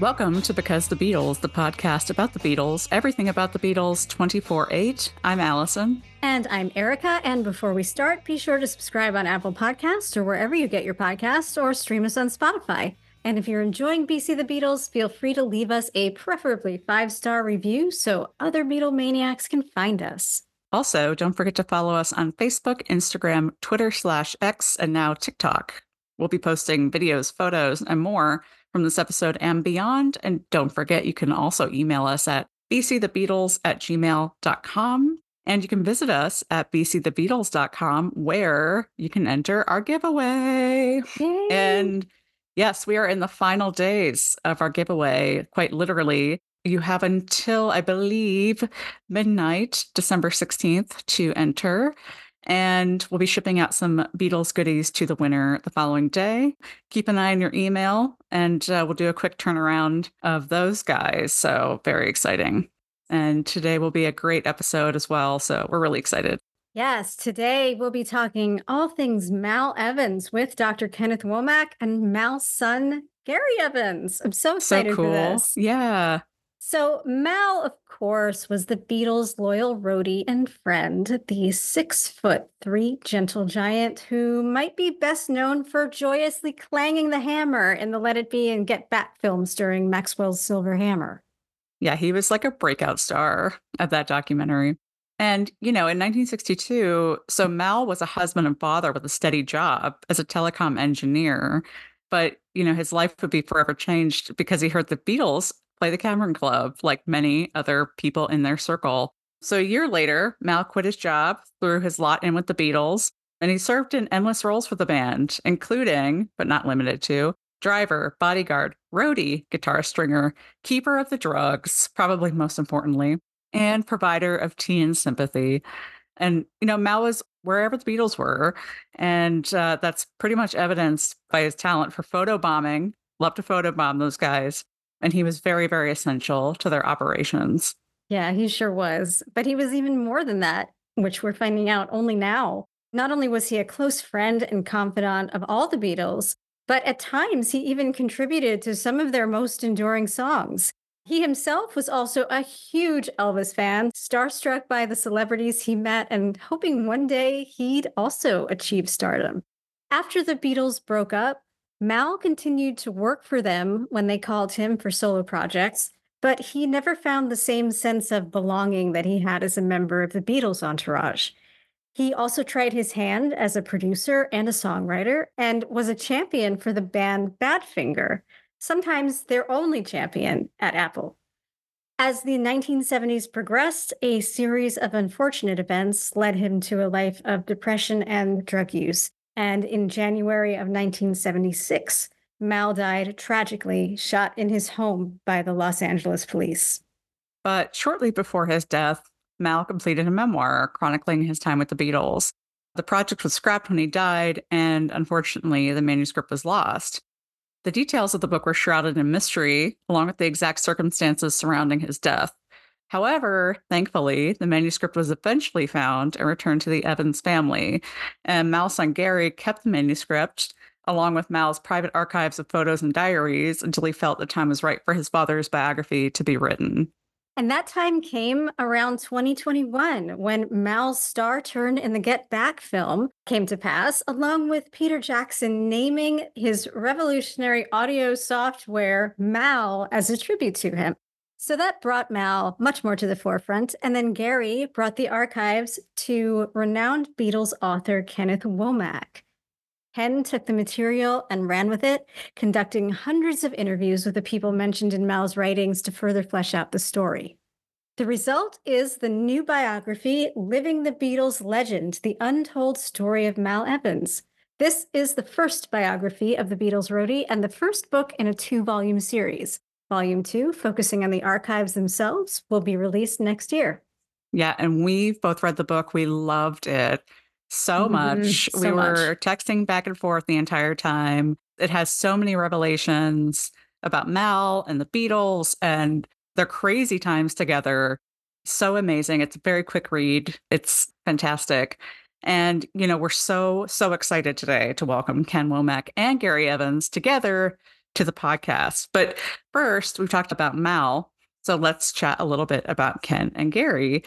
Welcome to Because the Beatles, the podcast about the Beatles, everything about the Beatles 24 8. I'm Allison. And I'm Erica. And before we start, be sure to subscribe on Apple Podcasts or wherever you get your podcasts or stream us on Spotify. And if you're enjoying BC the Beatles, feel free to leave us a preferably five star review so other Beatle maniacs can find us. Also, don't forget to follow us on Facebook, Instagram, Twitter slash X, and now TikTok. We'll be posting videos, photos, and more from this episode and beyond. And don't forget, you can also email us at bcthebeatles at gmail.com. And you can visit us at bcthebeatles.com where you can enter our giveaway. Yay. And yes, we are in the final days of our giveaway, quite literally. You have until, I believe, midnight, December 16th to enter and we'll be shipping out some Beatles goodies to the winner the following day. Keep an eye on your email, and uh, we'll do a quick turnaround of those guys. So, very exciting. And today will be a great episode as well. So, we're really excited. Yes, today we'll be talking all things Mal Evans with Dr. Kenneth Womack and Mal's son, Gary Evans. I'm so excited so cool. for this. Yeah. So, Mal, of course, was the Beatles' loyal roadie and friend, the six foot three gentle giant who might be best known for joyously clanging the hammer in the Let It Be and Get Back films during Maxwell's Silver Hammer. Yeah, he was like a breakout star of that documentary. And, you know, in 1962, so Mal was a husband and father with a steady job as a telecom engineer. But, you know, his life would be forever changed because he heard the Beatles play the Cavern Club like many other people in their circle. So a year later, Mal quit his job, threw his lot in with the Beatles, and he served in endless roles for the band, including, but not limited to, driver, bodyguard, roadie, guitar stringer, keeper of the drugs, probably most importantly, and provider of tea and sympathy. And, you know, Mal was wherever the Beatles were. And uh, that's pretty much evidenced by his talent for photo bombing. Love to photo bomb those guys and he was very, very essential to their operations. Yeah, he sure was. But he was even more than that, which we're finding out only now. Not only was he a close friend and confidant of all the Beatles, but at times he even contributed to some of their most enduring songs. He himself was also a huge Elvis fan, starstruck by the celebrities he met and hoping one day he'd also achieve stardom. After the Beatles broke up, Mal continued to work for them when they called him for solo projects, but he never found the same sense of belonging that he had as a member of the Beatles entourage. He also tried his hand as a producer and a songwriter and was a champion for the band Badfinger, sometimes their only champion at Apple. As the 1970s progressed, a series of unfortunate events led him to a life of depression and drug use. And in January of 1976, Mal died tragically, shot in his home by the Los Angeles police. But shortly before his death, Mal completed a memoir chronicling his time with the Beatles. The project was scrapped when he died, and unfortunately, the manuscript was lost. The details of the book were shrouded in mystery, along with the exact circumstances surrounding his death. However, thankfully, the manuscript was eventually found and returned to the Evans family. And Mal son Gary kept the manuscript along with Mal's private archives of photos and diaries until he felt the time was right for his father's biography to be written. And that time came around 2021 when Mal's star turn in the Get Back film came to pass, along with Peter Jackson naming his revolutionary audio software Mal as a tribute to him. So that brought Mal much more to the forefront. And then Gary brought the archives to renowned Beatles author Kenneth Womack. Ken took the material and ran with it, conducting hundreds of interviews with the people mentioned in Mal's writings to further flesh out the story. The result is the new biography, Living the Beatles Legend The Untold Story of Mal Evans. This is the first biography of the Beatles roadie and the first book in a two volume series. Volume two, focusing on the archives themselves, will be released next year. Yeah, and we've both read the book. We loved it so mm-hmm. much. So we were much. texting back and forth the entire time. It has so many revelations about Mal and the Beatles and their crazy times together. So amazing. It's a very quick read. It's fantastic. And, you know, we're so, so excited today to welcome Ken Womack and Gary Evans together to the podcast. But first, we've talked about Mal. So let's chat a little bit about Ken and Gary.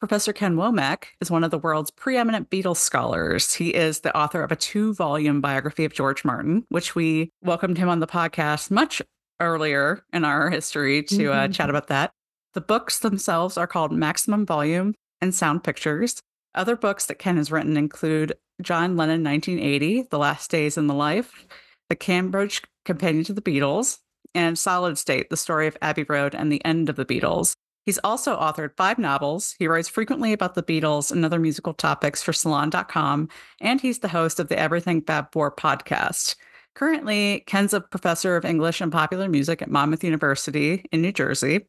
Professor Ken Womack is one of the world's preeminent Beatles scholars. He is the author of a two volume biography of George Martin, which we welcomed him on the podcast much earlier in our history to uh, mm-hmm. chat about that. The books themselves are called Maximum Volume and Sound Pictures. Other books that Ken has written include John Lennon 1980, The Last Days in the Life, The Cambridge Companion to the Beatles, and Solid State, The Story of Abbey Road and the End of the Beatles. He's also authored five novels. He writes frequently about the Beatles and other musical topics for Salon.com, and he's the host of the Everything Fab Four podcast. Currently, Ken's a professor of English and popular music at Monmouth University in New Jersey.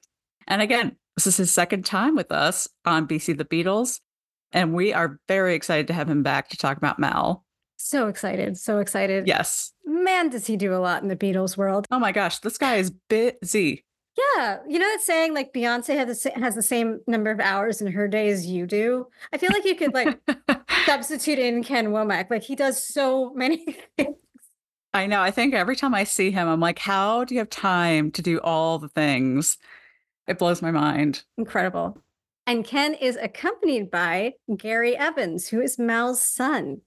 And again, this is his second time with us on BC the Beatles, and we are very excited to have him back to talk about Mal. So excited, so excited. Yes. Man, does he do a lot in the Beatles world. Oh my gosh, this guy is busy. Yeah, you know that saying like Beyonce has the, has the same number of hours in her day as you do. I feel like you could like substitute in Ken Womack. Like he does so many things. I know. I think every time I see him, I'm like, how do you have time to do all the things? It blows my mind. Incredible. And Ken is accompanied by Gary Evans, who is Mal's son.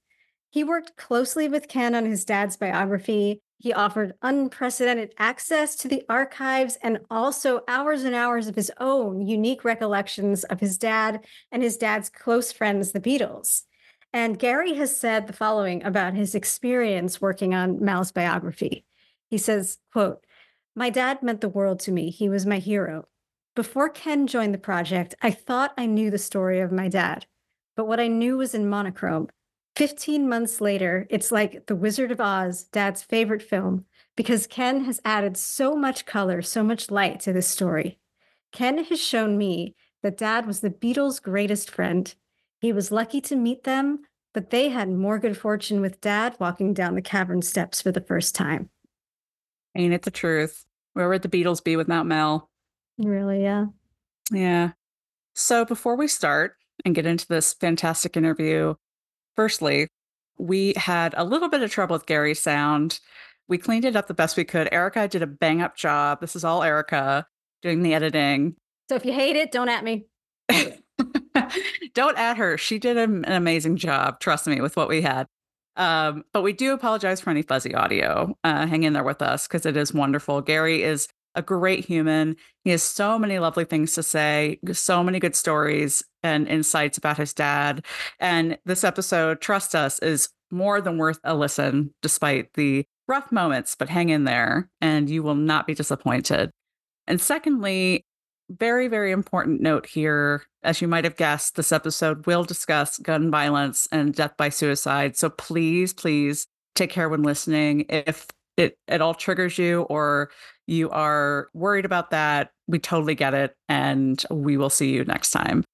He worked closely with Ken on his dad's biography he offered unprecedented access to the archives and also hours and hours of his own unique recollections of his dad and his dad's close friends, the Beatles. And Gary has said the following about his experience working on Mal's biography. He says, quote, My dad meant the world to me. He was my hero. Before Ken joined the project, I thought I knew the story of my dad, but what I knew was in monochrome 15 months later, it's like The Wizard of Oz, dad's favorite film, because Ken has added so much color, so much light to this story. Ken has shown me that dad was the Beatles' greatest friend. He was lucky to meet them, but they had more good fortune with dad walking down the cavern steps for the first time. Ain't it the truth? Where would the Beatles be without Mal? Really, yeah. Yeah. So before we start and get into this fantastic interview, Firstly, we had a little bit of trouble with Gary's sound. We cleaned it up the best we could. Erica did a bang up job. This is all Erica doing the editing. So if you hate it, don't at me. don't at her. She did an amazing job, trust me, with what we had. Um, but we do apologize for any fuzzy audio. Uh, hang in there with us because it is wonderful. Gary is a great human. He has so many lovely things to say, so many good stories and insights about his dad. And this episode, trust us, is more than worth a listen, despite the rough moments, but hang in there and you will not be disappointed. And secondly, very, very important note here. As you might have guessed, this episode will discuss gun violence and death by suicide. So please, please take care when listening. If it at all triggers you or you are worried about that, we totally get it. And we will see you next time.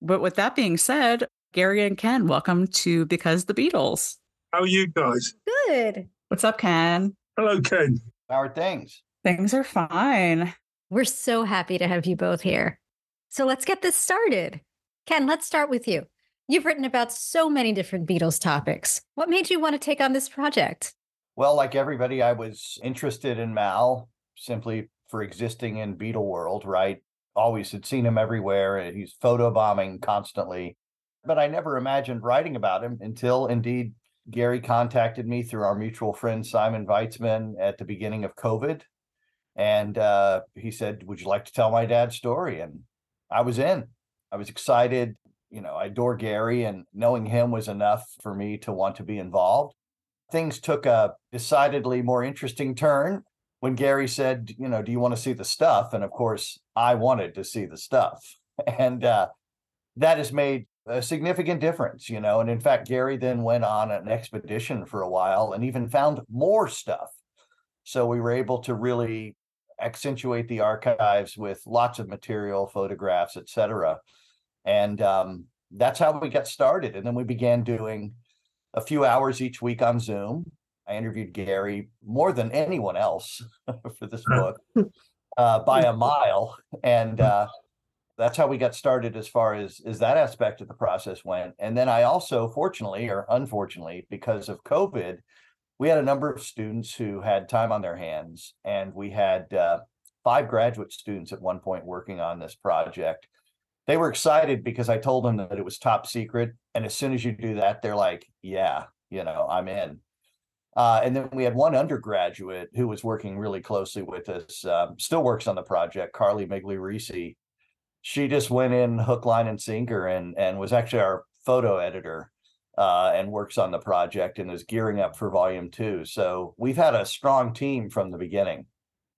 But with that being said, Gary and Ken, welcome to Because the Beatles. How are you guys? Good. What's up, Ken? Hello, Ken. How are things? Things are fine. We're so happy to have you both here. So let's get this started. Ken, let's start with you. You've written about so many different Beatles topics. What made you want to take on this project? Well, like everybody, I was interested in Mal simply for existing in Beatle world, right? Always had seen him everywhere. He's photobombing constantly. But I never imagined writing about him until indeed Gary contacted me through our mutual friend Simon Weitzman at the beginning of COVID. And uh, he said, Would you like to tell my dad's story? And I was in. I was excited. You know, I adore Gary, and knowing him was enough for me to want to be involved things took a decidedly more interesting turn when Gary said, you know, do you want to see the stuff? And of course, I wanted to see the stuff. And uh, that has made a significant difference, you know. And in fact, Gary then went on an expedition for a while and even found more stuff. So we were able to really accentuate the archives with lots of material, photographs, etc. And um, that's how we got started. And then we began doing a few hours each week on Zoom. I interviewed Gary more than anyone else for this book uh, by a mile, and uh, that's how we got started as far as as that aspect of the process went. And then I also, fortunately or unfortunately, because of COVID, we had a number of students who had time on their hands, and we had uh, five graduate students at one point working on this project. They were excited because I told them that it was top secret. And as soon as you do that, they're like, yeah, you know, I'm in. Uh, and then we had one undergraduate who was working really closely with us, um, still works on the project, Carly Migliorisi. She just went in hook, line, and sinker and, and was actually our photo editor uh, and works on the project and is gearing up for volume two. So we've had a strong team from the beginning.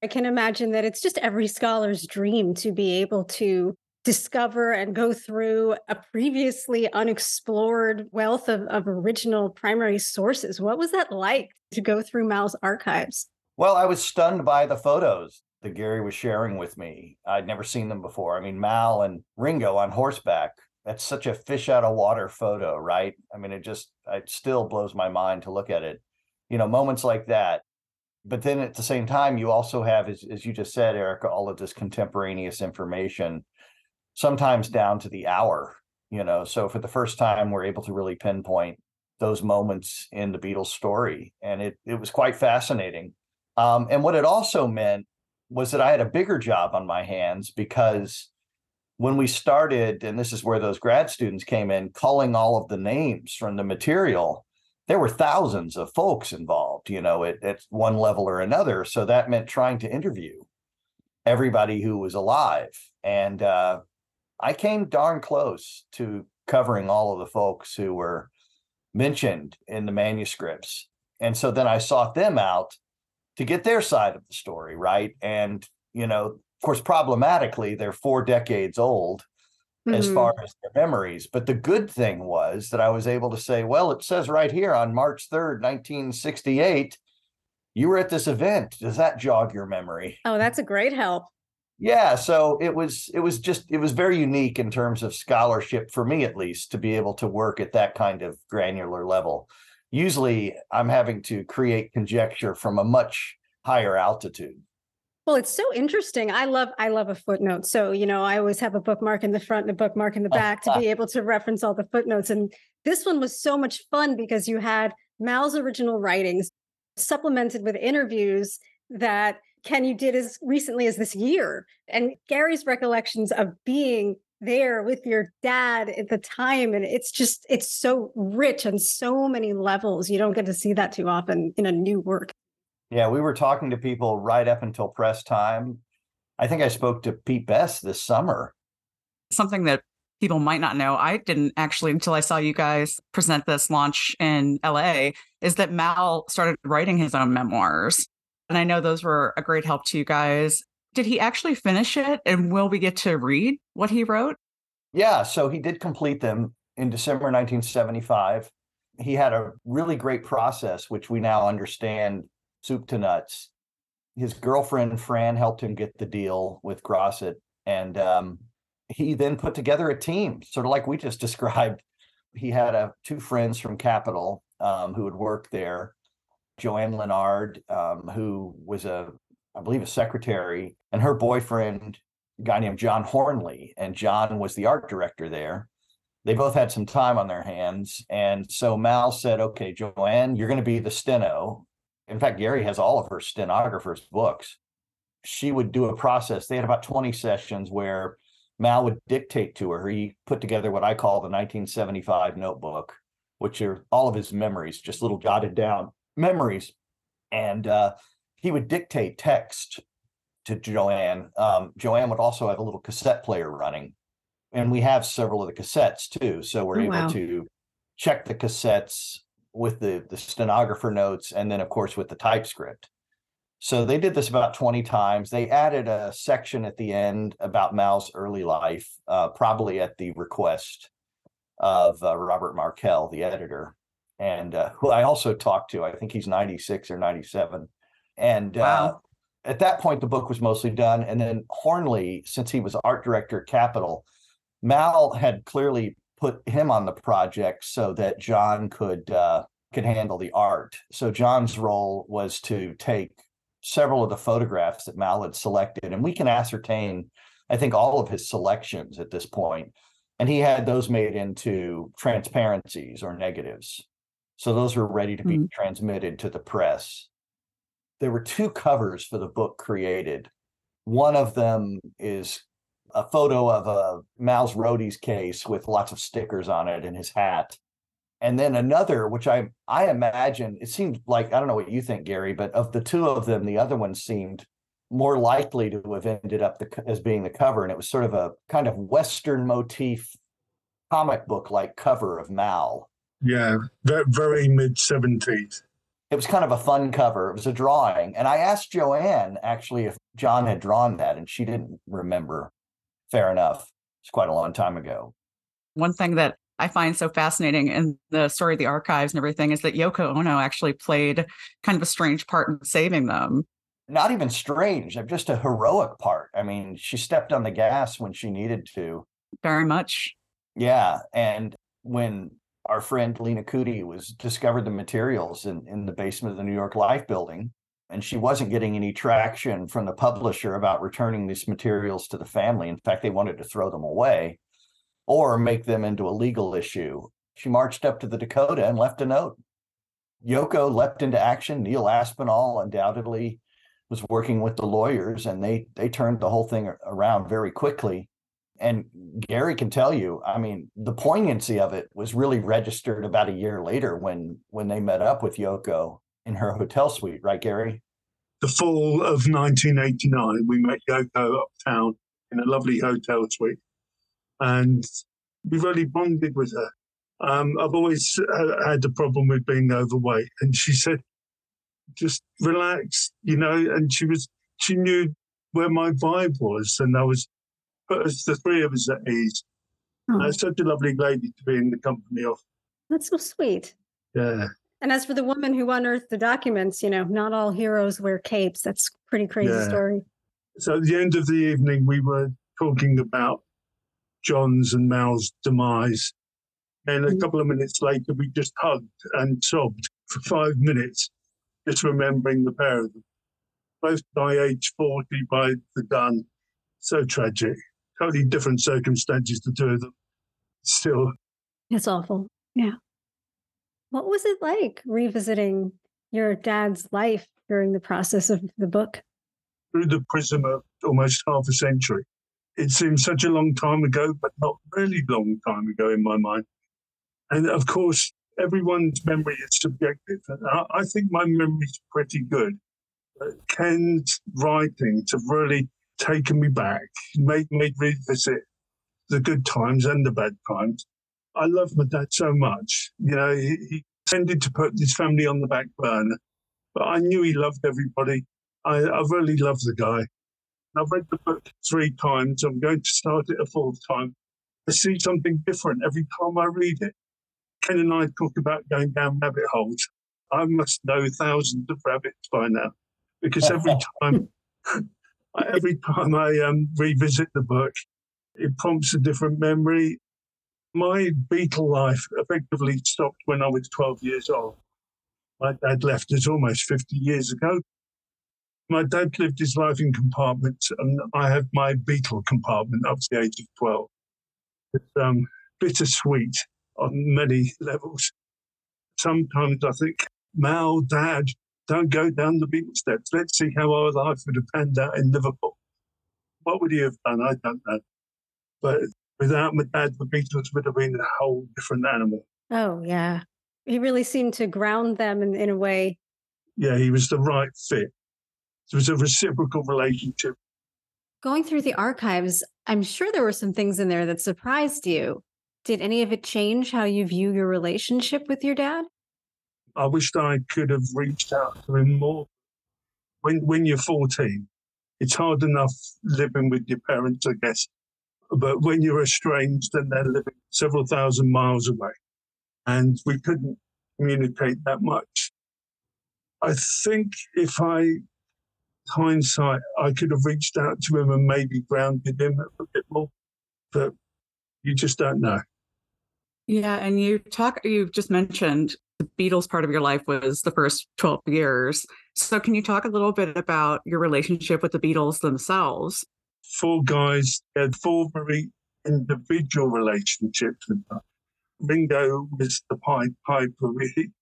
I can imagine that it's just every scholar's dream to be able to discover and go through a previously unexplored wealth of, of original primary sources. What was that like to go through Mal's archives? Well, I was stunned by the photos that Gary was sharing with me. I'd never seen them before. I mean, Mal and Ringo on horseback. That's such a fish out of water photo, right? I mean, it just it still blows my mind to look at it. You know, moments like that but then at the same time, you also have, as, as you just said, Erica, all of this contemporaneous information, sometimes down to the hour, you know. So for the first time, we're able to really pinpoint those moments in the Beatles story. And it it was quite fascinating. Um, and what it also meant was that I had a bigger job on my hands because when we started, and this is where those grad students came in, calling all of the names from the material, there were thousands of folks involved, you know, at, at one level or another. So that meant trying to interview everybody who was alive. And uh, I came darn close to covering all of the folks who were mentioned in the manuscripts. And so then I sought them out to get their side of the story, right? And, you know, of course, problematically, they're four decades old mm-hmm. as far as their memories. But the good thing was that I was able to say, well, it says right here on March 3rd, 1968, you were at this event. Does that jog your memory? Oh, that's a great help. Yeah, so it was it was just it was very unique in terms of scholarship for me at least to be able to work at that kind of granular level. Usually I'm having to create conjecture from a much higher altitude. Well, it's so interesting. I love I love a footnote. So, you know, I always have a bookmark in the front and a bookmark in the back to be able to reference all the footnotes. And this one was so much fun because you had Mal's original writings supplemented with interviews that Kenny did as recently as this year. And Gary's recollections of being there with your dad at the time. And it's just, it's so rich on so many levels. You don't get to see that too often in a new work. Yeah, we were talking to people right up until press time. I think I spoke to Pete Best this summer. Something that people might not know, I didn't actually until I saw you guys present this launch in LA, is that Mal started writing his own memoirs. And I know those were a great help to you guys. Did he actually finish it? And will we get to read what he wrote? Yeah, so he did complete them in December 1975. He had a really great process, which we now understand soup to nuts. His girlfriend Fran helped him get the deal with Grosset, and um, he then put together a team, sort of like we just described. He had uh, two friends from Capitol um, who had worked there, Joanne Lennard, um, who was a, I believe, a secretary, and her boyfriend, a guy named John Hoernle, and John was the art director there. They both had some time on their hands, and so Mal said, "Okay, Joanne, you're going to be the steno, in fact, Gary has all of her stenographer's books. She would do a process. They had about 20 sessions where Mal would dictate to her. He put together what I call the 1975 notebook, which are all of his memories, just little jotted down memories. And uh, he would dictate text to Joanne. Um, Joanne would also have a little cassette player running. And we have several of the cassettes too. So we're oh, able wow. to check the cassettes with the the stenographer notes and then of course with the typescript so they did this about 20 times they added a section at the end about mal's early life uh, probably at the request of uh, robert markel the editor and uh, who i also talked to i think he's 96 or 97 and uh, at that point the book was mostly done and then hoernle since he was art director at capitol mal had clearly put him on the project so that John could uh, could handle the art. So John's role was to take several of the photographs that Mal had selected, and we can ascertain, I think, all of his selections at this point. And he had those made into transparencies or negatives. So those were ready to be Mhm. transmitted to the press. There were two covers for the book created. One of them is a photo of a Mal's Roadies case with lots of stickers on it and his hat. And then another, which I I imagine it seemed like I don't know what you think, Gary, but of the two of them, the other one seemed more likely to have ended up the, as being the cover, and it was sort of a kind of Western motif comic book like cover of Mal. Yeah, very, very mid 70s. It was kind of a fun cover. It was a drawing, and I asked Joanne actually if John had drawn that, and she didn't remember. Fair enough. It's quite a long time ago. One thing that I find so fascinating in the story of the archives and everything is that Yoko Ono actually played kind of a strange part in saving them. Not even strange, uh, just a heroic part. I mean, she stepped on the gas when she needed to. Very much. Yeah, and when our friend Leena Kutti was discovered the materials in, in the basement of the New York Life building, and she wasn't getting any traction from the publisher about returning these materials to the family. In fact, they wanted to throw them away or make them into a legal issue. She marched up to the Dakota and left a note. Yoko leapt into action. Neil Aspinall undoubtedly was working with the lawyers, and they they turned the whole thing around very quickly and Gary can tell you, I mean, the poignancy of it was really registered about a year later when when they met up with Yoko in her hotel suite, right, Gary? The fall of 1989, we met Yoko uptown in a lovely hotel suite. And we really bonded with her. Um, I've always uh, had a problem with being overweight. And she said, just relax, you know, and she was, she knew where my vibe was. And I was put us, the three of us at ease. Oh, such a lovely lady to be in the company of. that's so sweet. Yeah. And as for the woman who unearthed the documents, you know, not all heroes wear capes. That's a pretty crazy Yeah. story. So at the end of the evening, we were talking about John's and Mal's demise. And a Mm. couple of minutes later, we just hugged and sobbed for five minutes, just remembering the pair of them. Both by age 40 by the gun. So tragic. Totally different circumstances, the two of them. Still, It's awful. Yeah. What was it like revisiting your dad's life during the process of the book? through the prism of almost half a century. It seems such a long time ago, but not really long time ago in my mind. And of course, everyone's memory is subjective. I, I think my memory's pretty good. But Ken's writing to really taken me back, made me revisit the good times and the bad times. I love my dad so much. You know, he, he tended to put his family on the back burner, but I knew he loved everybody. I, I really love the guy. I've read the book three times. I'm going to start it a fourth time. I see something different every time I read it. Ken and I talk about going down rabbit holes. I must know thousands of rabbits by now because every time, every time I um, revisit the book, it prompts a different memory. My Beatle life effectively stopped when I was 12 years old. My dad left us almost 50 years ago my dad lived his life in compartments, and I had my Beatle compartment up to the age of 12. It's um, bittersweet on many levels. Sometimes I think, Mal, Dad, don't go down the Beatle steps. Let's see how our life would have panned out in Liverpool. What would he have done? I don't know. But without my dad, the Beatles would have been a whole different animal. Oh, yeah. He really seemed to ground them in, in a way. Yeah, he was the right fit. It was a reciprocal relationship. Going through the archives, I'm sure there were some things in there that surprised you. Did any of it change how you view your relationship with your dad? I wished I could have reached out to him more. When when you're 14, it's hard enough living with your parents, I guess. But when you're estranged and they're living several thousand miles away, and we couldn't communicate that much. I think if I hindsight, I could have reached out to him and maybe grounded him a bit more, but you just don't know. Yeah, and you talk You've just mentioned the Beatles part of your life was the first 12 years. So can you talk a little bit about your relationship with the Beatles themselves? Four guys had four very individual relationships with them. Ringo was the Pied Piper, really.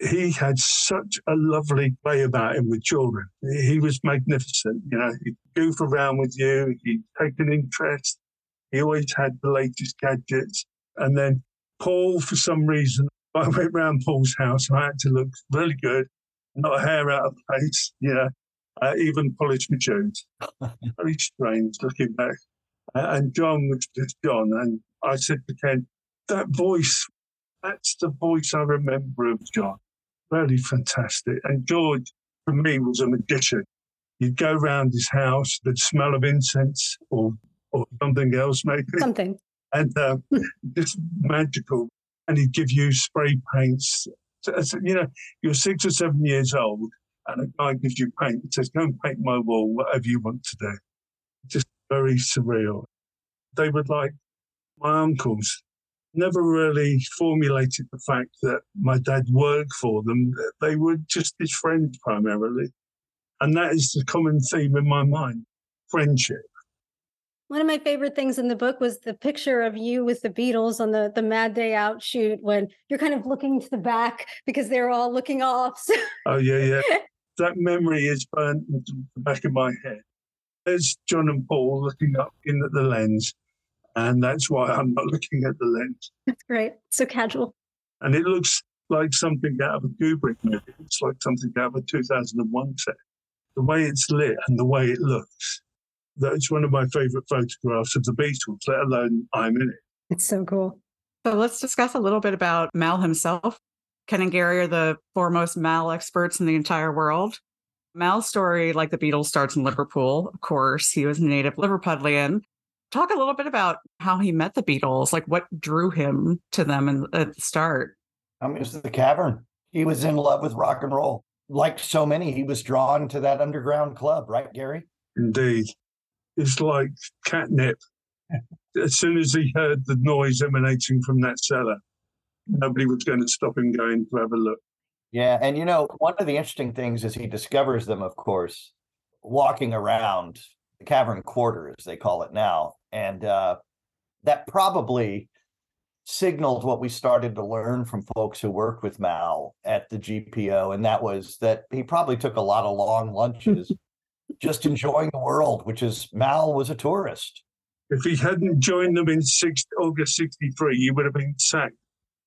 he had such a lovely way about him with children. He was magnificent. You know, he'd goof around with you, he'd take an interest. He always had the latest gadgets. And then Paul, for some reason, I went round Paul's house. I had to look really good, not a hair out of place. Yeah, uh, even polished my shoes. Very strange looking back. And John was just John. And I said to Ken, that voice, that's the voice I remember of John. Really fantastic. And George, for me, was a magician. You'd go round his house, the smell of incense or, or something else, maybe. Something. And uh, just magical. And he'd give you spray paints. So, you know, you're six or seven years old, and a guy gives you paint and says, Go and paint my wall, whatever you want to do. Just very surreal. They were like my uncles never really formulated the fact that my dad worked for them. They were just his friends primarily. And that is the common theme in my mind friendship. One of my favorite things in the book was the picture of you with the Beatles on the, the Mad Day Out shoot when you're kind of looking to the back because they're all looking off. oh, yeah, yeah. that memory is burnt into the back of my head. There's John and Paul looking up in at the lens and that's why I'm not looking at the lens. That's great. So casual. And it looks like something out of a Kubrick movie. It's like something out of a 2001 set. The way it's lit and the way it looks. That's one of my favorite photographs of the Beatles, let alone I'm in it. It's so cool. So let's discuss a little bit about Mal himself. Ken and Gary are the foremost Mal experts in the entire world. Mal's story, like the Beatles, starts in Liverpool. Of course, he was a native Liverpudlian talk a little bit about how he met the Beatles, like what drew him to them in, at the start. I mean, it was the cavern. He was in love with rock and roll. Like so many, he was drawn to that underground club, right, Gary? Indeed. It's like catnip. as soon as he heard the noise emanating from that cellar, nobody was going to stop him going to have a look. Yeah. And, you know, one of the interesting things is he discovers them, of course, walking around the cavern quarter, as they call it now. And uh, that probably signaled what we started to learn from folks who worked with Mal at the GPO. And that was that he probably took a lot of long lunches just enjoying the world, which is Mal was a tourist. If he hadn't joined them in six, August 63, he would have been sacked.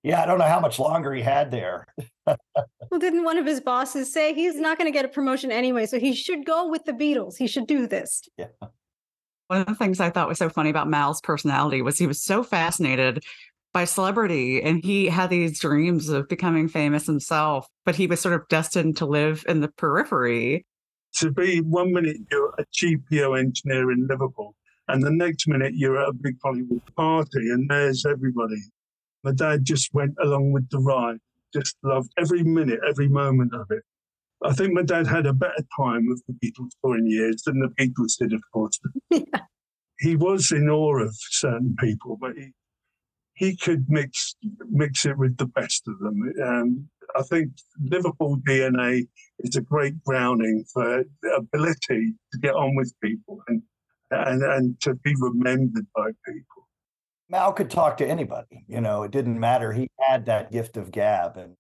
Yeah, I don't know how much longer he had there. well, didn't one of his bosses say he's not going to get a promotion anyway, so he should go with the Beatles? He should do this. Yeah. One of the things I thought was so funny about Mal's personality was he was so fascinated by celebrity and he had these dreams of becoming famous himself, but he was sort of destined to live in the periphery. To be one minute you're a GPO engineer in Liverpool, and the next minute you're at a big Hollywood party, and there's everybody my dad just went along with the ride, just loved every minute, every moment of it. I think my dad had a better time of the Beatles touring years than the Beatles did, of course. yeah. He was in awe of certain people, but he he could mix mix it with the best of them. Um, I think Liverpool DNA is a great grounding for the ability to get on with people and and, and to be remembered by people. Mal could talk to anybody. You know, it didn't matter. He had that gift of gab, and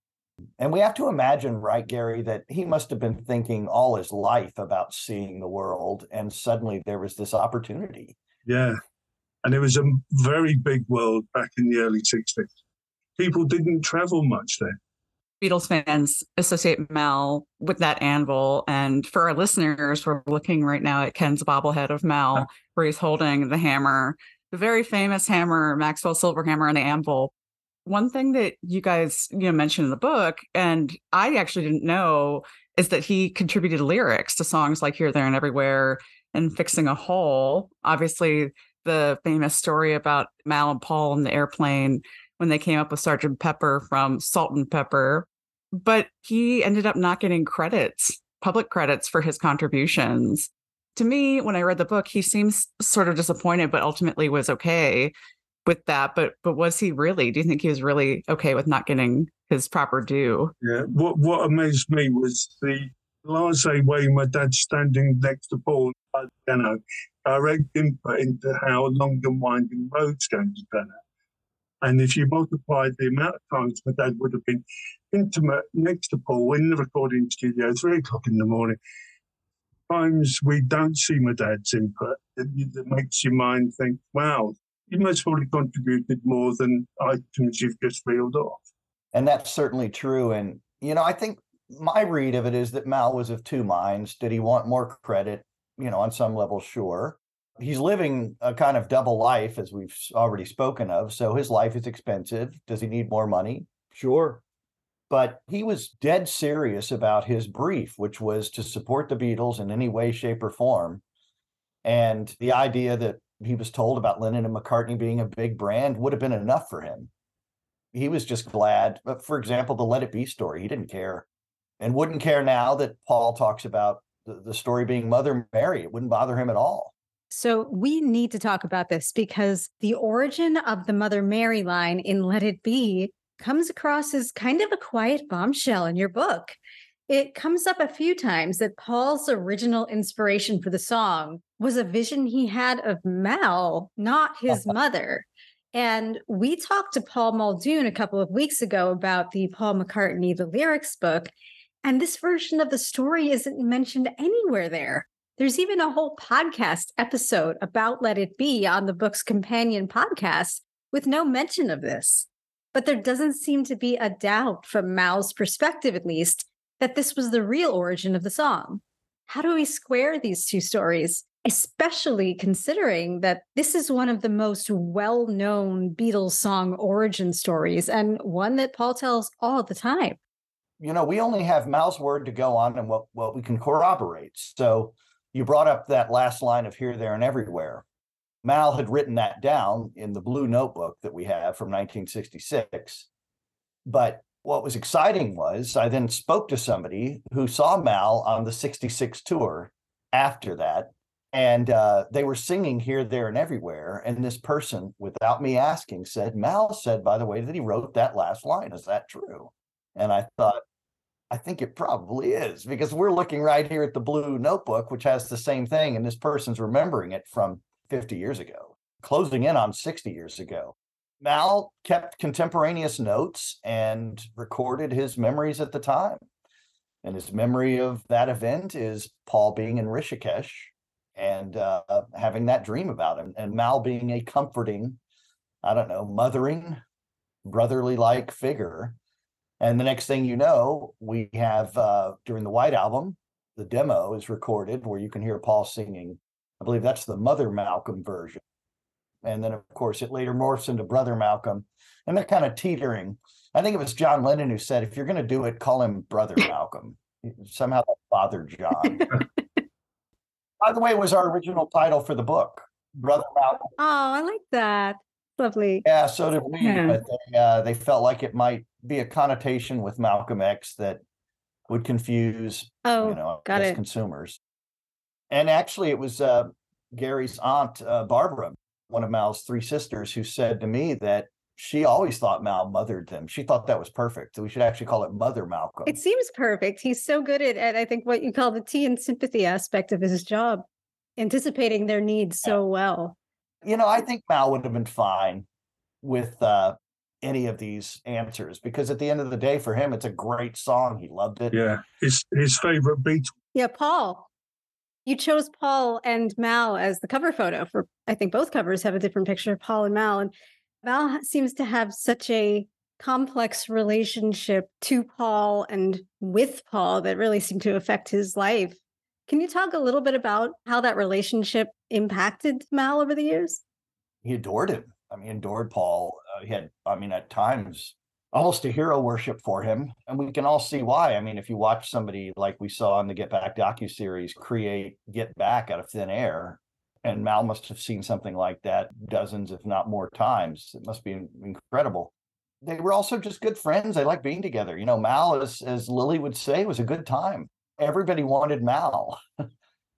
and we have to imagine, right, Gary, that he must have been thinking all his life about seeing the world, and suddenly there was this opportunity. Yeah, and it was a very big world back in the early '60s. People didn't travel much then. Beatles fans associate Mal with that anvil. And for our listeners, we're looking right now at Ken's bobblehead of Mal, uh-huh. where he's holding the hammer the very famous hammer, Maxwell Silver Hammer and the Anvil. One thing that you guys, you know, mentioned in the book, and I actually didn't know, is that he contributed lyrics to songs like Here, There, and Everywhere and Fixing a Hole. Obviously, the famous story about Mal and Paul in the airplane when they came up with Sergeant Pepper from Salt-N-Pepa. But he ended up not getting credits, public credits for his contributions to me, when I read the book, he seems sort of disappointed, but ultimately was okay with that. But but was he really? Do you think he was really okay with not getting his proper due? Yeah. What what amazed me was the blase way my dad standing next to Paul, you know, direct input into how long and winding road's going to turn out. And if you multiplied the amount of times my dad would have been intimate next to Paul in the recording studio, three o'clock in the morning, times we don't see my dad's input, that, it makes your mind think, wow, he most probably contributed more than items you've just reeled off. And that's certainly true. And, you know, I think my read of it is that Mal was of two minds. Did he want more credit? You know, on some level, sure. He's living a kind of double life, as we've already spoken of. So his life is expensive. Does he need more money? Sure. But he was dead serious about his brief, which was to support the Beatles in any way, shape, or form. And the idea that he was told about Lennon and McCartney being a big brand would have been enough for him. He was just glad. But for example, the Let It Be story, he didn't care and wouldn't care now that Paul talks about the, the story being Mother Mary. It wouldn't bother him at all. So we need to talk about this because the origin of the Mother Mary line in Let It Be comes across as kind of a quiet bombshell in your book. It comes up a few times that Paul's original inspiration for the song was a vision he had of Mal, not his uh-huh. mother. And we talked to Paul Muldoon a couple of weeks ago about the Paul McCartney The Lyrics book. And this version of the story isn't mentioned anywhere there. There's even a whole podcast episode about Let It Be on the book's companion podcast with no mention of this. But there doesn't seem to be a doubt, from Mal's perspective at least, that this was the real origin of the song. How do we square these two stories, especially considering that this is one of the most well known Beatles song origin stories and one that Paul tells all the time? You know, we only have Mal's word to go on and what, what we can corroborate. So you brought up that last line of here, there, and everywhere. Mal had written that down in the blue notebook that we have from 1966. But what was exciting was I then spoke to somebody who saw Mal on the 66 tour after that. And uh, they were singing here, there, and everywhere. And this person, without me asking, said, Mal said, by the way, that he wrote that last line. Is that true? And I thought, I think it probably is because we're looking right here at the blue notebook, which has the same thing. And this person's remembering it from 50 years ago, closing in on 60 years ago. Mal kept contemporaneous notes and recorded his memories at the time. And his memory of that event is Paul being in Rishikesh and uh, having that dream about him, and Mal being a comforting, I don't know, mothering, brotherly like figure. And the next thing you know, we have uh, during the White Album, the demo is recorded where you can hear Paul singing I believe that's the Mother Malcolm version. And then, of course, it later morphs into Brother Malcolm. And they're kind of teetering. I think it was John Lennon who said, if you're going to do it, call him Brother Malcolm. Somehow that bothered John. By the way, it was our original title for the book, Brother Malcolm. Oh, I like that. Lovely. Yeah, so did we. Yeah. But they, uh, they felt like it might be a connotation with Malcolm X that would confuse oh, you know, got it. consumers. And actually, it was uh, Gary's aunt, uh, Barbara, one of Mal's three sisters, who said to me that she always thought Mal mothered them. She thought that was perfect. So we should actually call it Mother Malcolm. It seems perfect. He's so good at, at I think, what you call the tea and sympathy aspect of his job, anticipating their needs so well. You know, I think Mal would have been fine with uh, any of these answers because at the end of the day, for him, it's a great song. He loved it. Yeah, his his favorite beat. Yeah, Paul you chose Paul and Mal as the cover photo for I think both covers have a different picture of Paul and Mal and Mal seems to have such a complex relationship to Paul and with Paul that really seemed to affect his life. Can you talk a little bit about how that relationship impacted Mal over the years? He adored him. I mean, adored Paul. Uh, he had, I mean, at times almost a hero worship for him. And we can all see why. I mean, if you watch somebody like we saw in the Get Back docu series create Get Back out of thin air, and Mal must have seen something like that dozens, if not more times. It must be incredible. They were also just good friends. They liked being together. You know, Mal, as as Lily would say, was a good time. Everybody wanted Mal,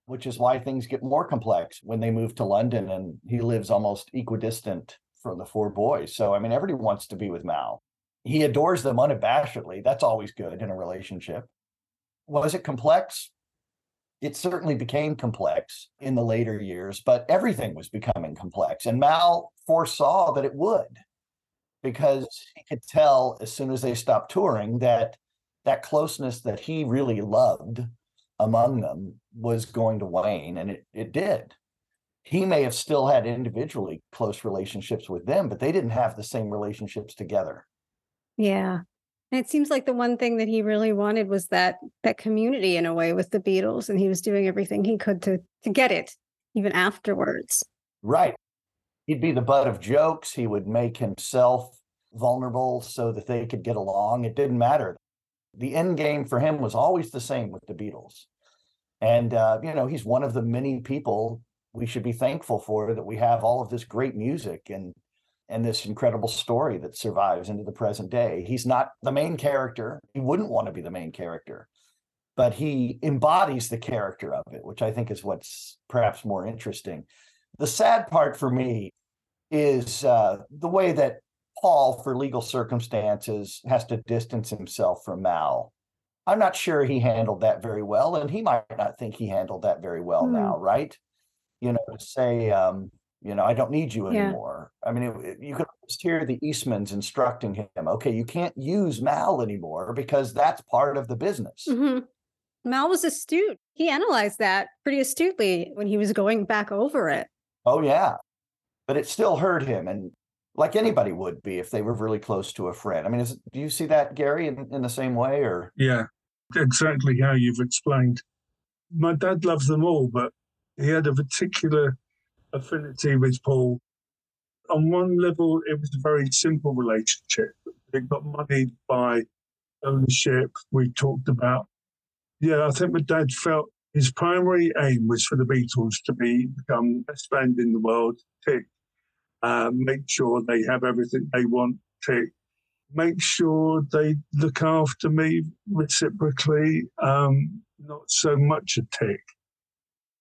which is why things get more complex when they move to London and he lives almost equidistant from the four boys. So I mean, everybody wants to be with Mal he adores them unabashedly. That's always good in a relationship. Was it complex? It certainly became complex in the later years, but everything was becoming complex. And Mal foresaw that it would. because he could tell as soon as they stopped touring that that closeness that he really loved among them was going to wane and it, it did he may have still had individually close relationships with them but they didn't have the same relationships together Yeah. And it seems like the one thing that he really wanted was that that community in a way with the Beatles, and he was doing everything he could to to get it, even afterwards. right. He'd be the butt of jokes. He would make himself vulnerable so that they could get along. It didn't matter. The end game for him was always the same with the beatles. And uh, you know he's one of the many people we should be thankful for that we have all of this great music and and this incredible story that survives into the present day. He's not the main character. He wouldn't want to be the main character but he embodies the character of it which i think is what's perhaps more interesting. The sad part for me is uh, the way that paul for legal circumstances has to distance himself from mal. I'm not sure he handled that very well and he might not think he handled that very well Hmm. now right? You know to say um, you know i don't need you Yeah. anymore i mean it, it- you could almost hear the eastmans instructing him okay you can't use mal anymore because that's part of the business Mhm. Mal was astute. He analyzed that pretty astutely when he was going back over it. Oh yeah, but it still hurt him, and like anybody would be if they were really close to a friend. I mean, is, do you see that, Gary, in, in the same way, or Yeah, exactly how you've explained. My dad loves them all, but he had a particular affinity with Paul. On one level, it was a very simple relationship. It got moneyed by ownership. We talked about. Yeah, I think my dad felt his primary aim was for the Beatles to be become best band in the world. Tick. Uh, make sure they have everything they want. Tick make sure they look after me reciprocally, um, not so much a tick.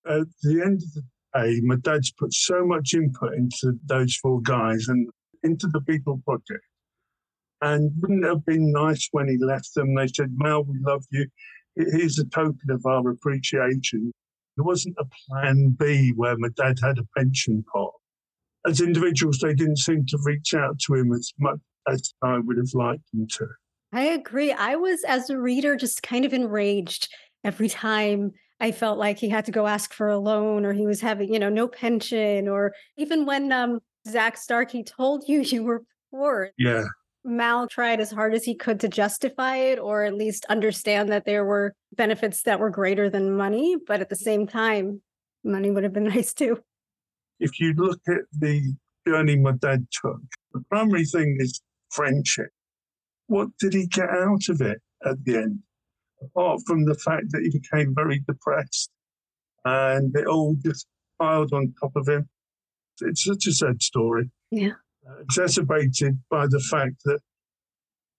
At the end of the day, my dad's put so much input into those four guys and into the Beatle project. And wouldn't it have been nice when he left them? They said, Mal, we love you. Here's a token of our appreciation. There wasn't a plan B where my dad had a pension pot. As individuals, they didn't seem to reach out to him as much as I would have liked them to. I agree. I was, as a reader, just kind of enraged every time I felt like he had to go ask for a loan or he was having, you know, no pension, or even when um, Zak Starkey told you you were poor, Yeah, Mal tried as hard as he could to justify it or at least understand that there were benefits that were greater than money. But at the same time, money would have been nice too. if you look at the journey my dad took, the primary thing is friendship. What did he get out of it at the end? Apart from the fact that he became very depressed and it all just piled on top of him. It's such a sad story. Yeah. Uh, exacerbated by the fact that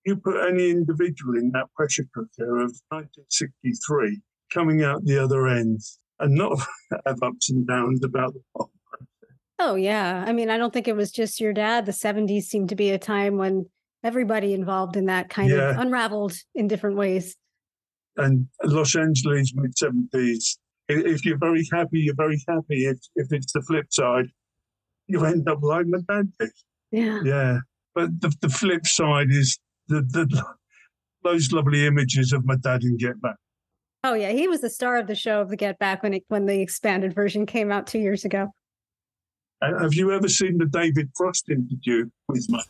you put any individual in that pressure cooker of 1963 coming out the other end and not have ups and downs about the whole Oh, yeah. I mean, I don't think it was just your dad. The 70s seemed to be a time when everybody involved in that kind Yeah. of unraveled in different ways. And Los Angeles mid seventies. If you're very happy, you're very happy. If if it's the flip side, you end up like my dad did. Yeah. Yeah, but the the flip side is the the those lovely images of my dad in Get Back. Oh, yeah. He was the star of the show of the Get Back when it when the expanded version came out two years ago. Uh, Have you ever seen the David Frost interview with my?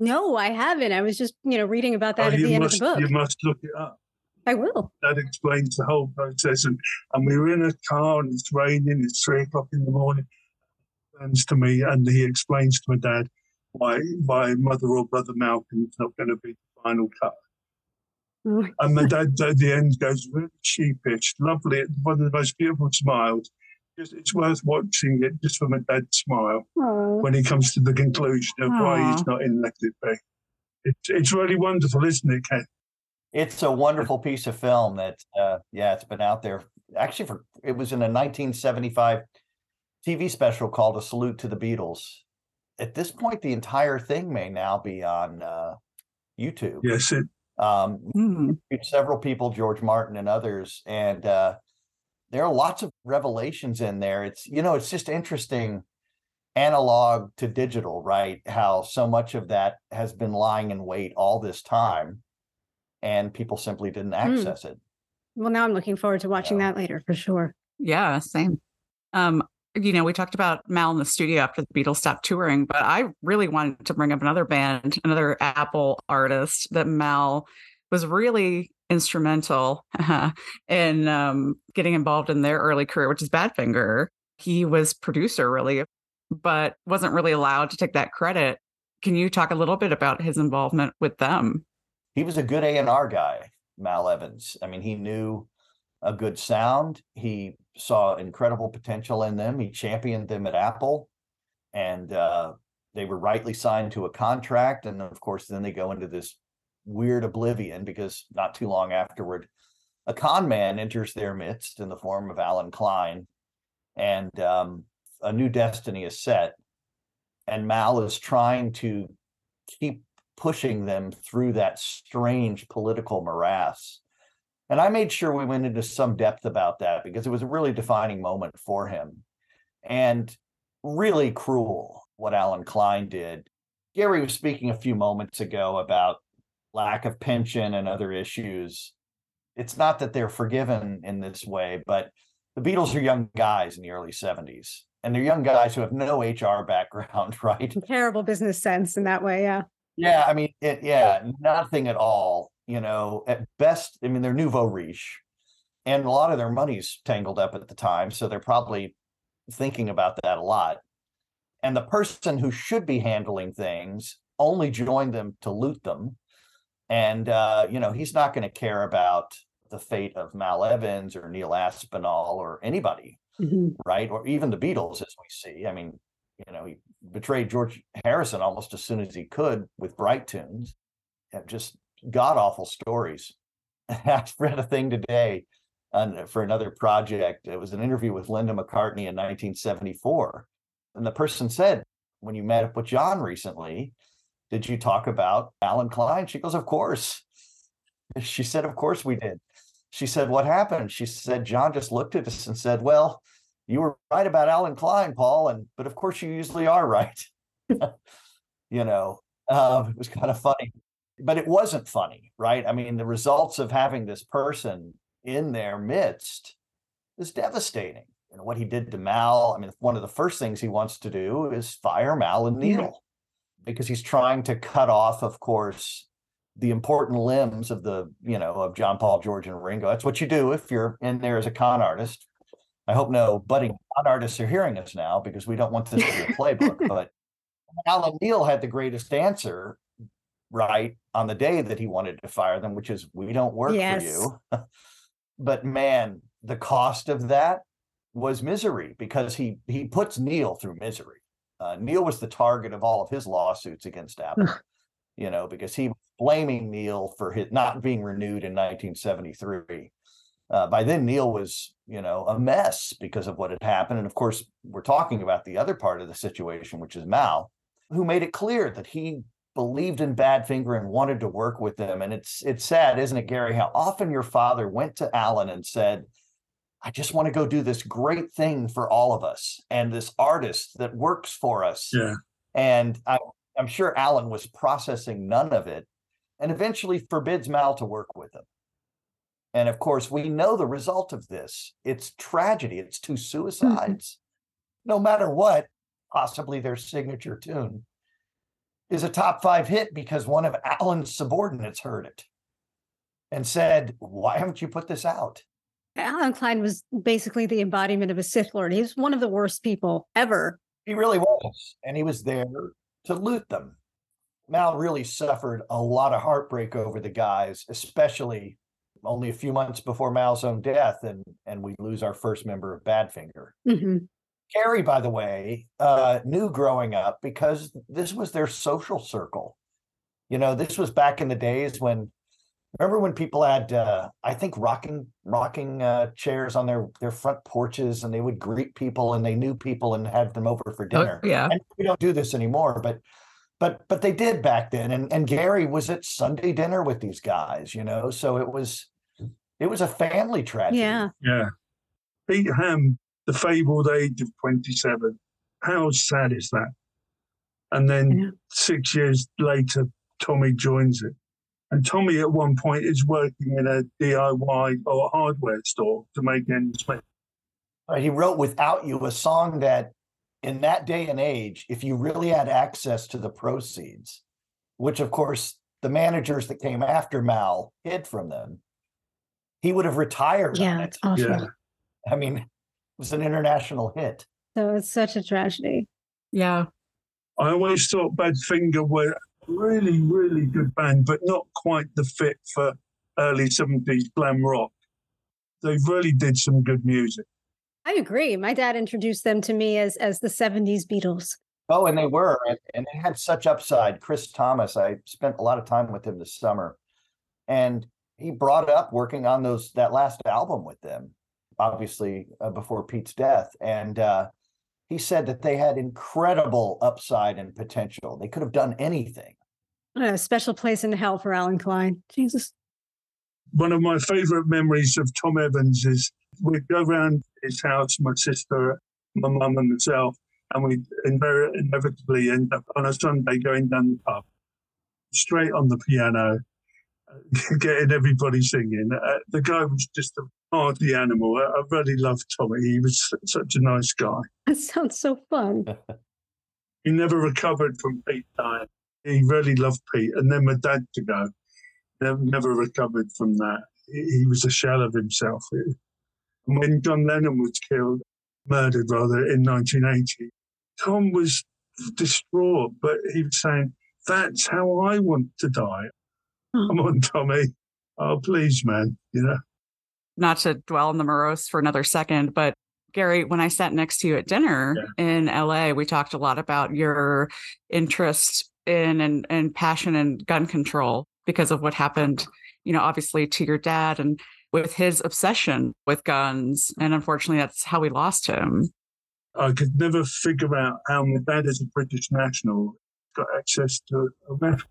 No, I haven't. I was just, you know, reading about that Oh, at the end must of the book. you must look it up. I will. That explains the whole process. And, and we were in a car and it's raining. It's three o'clock in the morning. Turns to me and he explains to my dad why why mother or brother Malcolm is not going to be the final cut. Oh, And my dad at the end goes really sheepish, lovely, one of the most beautiful smiles. Just, it's worth watching it just for my dad's smile oh. when he comes to the conclusion of why he's not in Let It Be. It's, it's really wonderful, isn't it, Ken? It's a wonderful piece of film that uh, yeah, it's been out there actually for it was in a 1975 TV special called A Salute to the Beatles. At this point, the entire thing may now be on uh, YouTube. Yes, it, Um, Hmm. several people, George Martin and others, and uh, there are lots of revelations in there. It's you know, it's just interesting analog to digital, right? How so much of that has been lying in wait all this time and people simply didn't Mm. access it. Well, now I'm looking forward to watching Yeah. that later for sure. Yeah, same. Um, you know, we talked about Mal in the studio after the Beatles stopped touring, but I really wanted to bring up another band, another Apple artist that Mal was really instrumental in um, getting involved in their early career, which is Badfinger. He was producer, really, but wasn't really allowed to take that credit. Can you talk a little bit about his involvement with them? He was a good A&R guy, Mal Evans. I mean, he knew a good sound. He saw incredible potential in them. He championed them at Apple and uh, they were rightly signed to a contract. And of course, then they go into this weird oblivion because not too long afterward, a con man enters their midst in the form of Allen Klein, and um, a new destiny is set. And Mal is trying to keep pushing them through that strange political morass. And I made sure we went into some depth about that because it was a really defining moment for him and really cruel what Allen Klein did. Gary was speaking a few moments ago about lack of pension and other issues. It's not that they're forgiven in this way, but the Beatles are young guys in the early 70s, and they're young guys who have no HR background, right? Terrible business sense in that way. Yeah. Yeah, I mean, it, yeah, nothing at all. You know, at best, I mean, they're nouveau riche, and a lot of their money's tangled up at the time, so they're probably thinking about that a lot. And the person who should be handling things only joined them to loot them, and uh, you know, he's not going to care about the fate of Mal Evans or Neil Aspinall or anybody Mhm. right? Or even the Beatles, as we see. I mean, you know, he betrayed George Harrison almost as soon as he could with Bright Tunes. And just god awful stories. I read a thing today on, uh, for another project. It was an interview with Linda McCartney in 1974. And the person said, when you met up with John recently, did you talk about Allen Klein? She goes, Of course. She said, Of course we did. She said, What happened? She said, John just looked at us and said, Well, you were right about Allen Klein, Paul, and but of course you usually are right. you know, uh, it was kind of funny, but it wasn't funny, right? I mean, the results of having this person in their midst is devastating. And what he did to Mal, I mean, one of the first things he wants to do is fire Mal and Neil because he's trying to cut off, of course, the important limbs of the, you know, of John Paul, George, and Ringo. That's what you do if you're in there as a con artist. I hope no budding artists are hearing us now because we don't want this to be a playbook. but Allen Neil had the greatest answer, right, on the day that he wanted to fire them, which is we don't work Yes. for you. but man, the cost of that was misery because he he puts Neil through misery. Uh, Neil was the target of all of his lawsuits against Apple, you know, because he was blaming Neil for his not being renewed in 1973. Uh, by then, Neil was, you know, a mess because of what had happened. And of course, we're talking about the other part of the situation, which is Mal, who made it clear that he believed in Badfinger and wanted to work with them. And it's it's sad, isn't it, Gary, how often your father went to Allen and said, I just want to go do this great thing for all of us and this artist that works for us. Yeah. And I, I'm sure Allen was processing none of it and eventually forbids Mal to work with him. And of course, we know the result of this. It's tragedy. It's two mm-hmm. suicides. No matter what, possibly their signature tune is a top five hit because one of Allen's subordinates heard it and said, Why haven't you put this out? Allen Klein was basically the embodiment of a Sith Lord. He was one of the worst people ever. He really was. And he was there to loot them. Mal really suffered a lot of heartbreak over the guys, especially only a few months before Mal's own death, and and we lose our first member of Badfinger. Mhm. Gary, by the way, uh, knew growing up because this was their social circle. You know, this was back in the days when remember when people had uh, I think rocking rocking uh, chairs on their their front porches and they would greet people and they knew people and had them over for Oh, dinner. yeah. And we don't do this anymore, but but but they did back then. And and Gary was at Sunday dinner with these guys, you know. So it was it was a family tragedy. Yeah. Yeah. Pete Ham, the fabled age of 27, How sad is that? And then Yeah. six years later, Tommy joins it. And Tommy at one point is working in a DIY or hardware store to make ends meet. He wrote Without You, a song that in that day and age, if you really had access to the proceeds, which of course the managers that came after Mal hid from them, he would have retired Yeah, it's awful. Yeah. I mean, it was an international hit. So it's such a tragedy. Yeah. I always thought Badfinger were a really, really good band, but not quite the fit for early 70s glam rock. They really did some good music. I agree. My dad introduced them to me as as the 70s Beatles. Oh, and they were, and, and they had such upside. Chris Thomas, I spent a lot of time with him this summer, and he brought up working on those that last album with them, obviously uh, before Pete's death, and uh, he said that they had incredible upside and potential. They could have done anything. A special place in hell for Allen Klein. Jesus. One of my favorite memories of Tom Evans is we'd go round his house, my sister, my mum, and myself, and we'd inver- inevitably end up on a Sunday going down the pub, straight on the piano, getting everybody singing. Uh, the guy was just a party animal. I, I really loved Tommy. He was such a nice guy. That sounds so fun. He never recovered from Pete dying. He really loved Pete. And then my dad to go. Never, never recovered from that. He, he was a shell of himself. And when John Lennon was killed, murdered rather, in 1980, Tom was distraught, but he was saying, That's how I want to die. Come on, Tommy. Oh, please, man. You know? Not to dwell on the morose for another second, but Gary, when I sat next to you at dinner in LA, we talked a lot about your interest in and, and passion in gun control because of what happened, you know, obviously to your dad and with his obsession with guns. And unfortunately, that's how we lost him. I could never figure out how my dad, as a British national, got access to a weapon.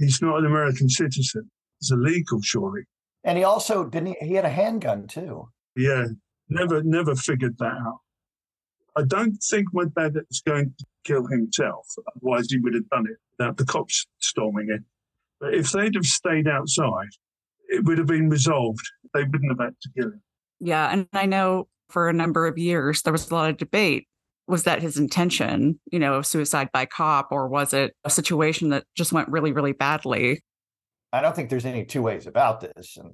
He's not an American citizen. It's illegal, surely. And he also didn't. He, he had a handgun too. Yeah, never, never figured that out. I don't think my dad was going to kill himself. Otherwise, he would have done it without the cops storming in. But if they'd have stayed outside, it would have been resolved. They wouldn't have had to kill him. Yeah. And I know for a number of years, there was a lot of debate. Was that his intention, you know, suicide by cop, or was it a situation that just went really, really badly? I don't think there's any two ways about this. And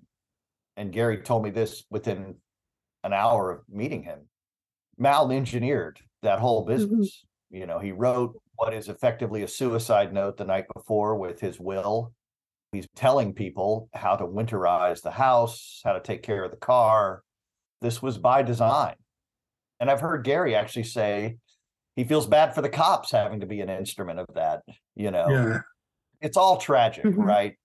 and Gary told me this within an hour of meeting him. Mal engineered that whole mm-hmm. business. You know, he wrote what is effectively a suicide note the night before with his will. He's telling people how to winterize the house, how to take care of the car. This was by design. And I've heard Gary actually say he feels bad for the cops having to be an instrument of that, you know. Yeah. It's all tragic, Mhm. right?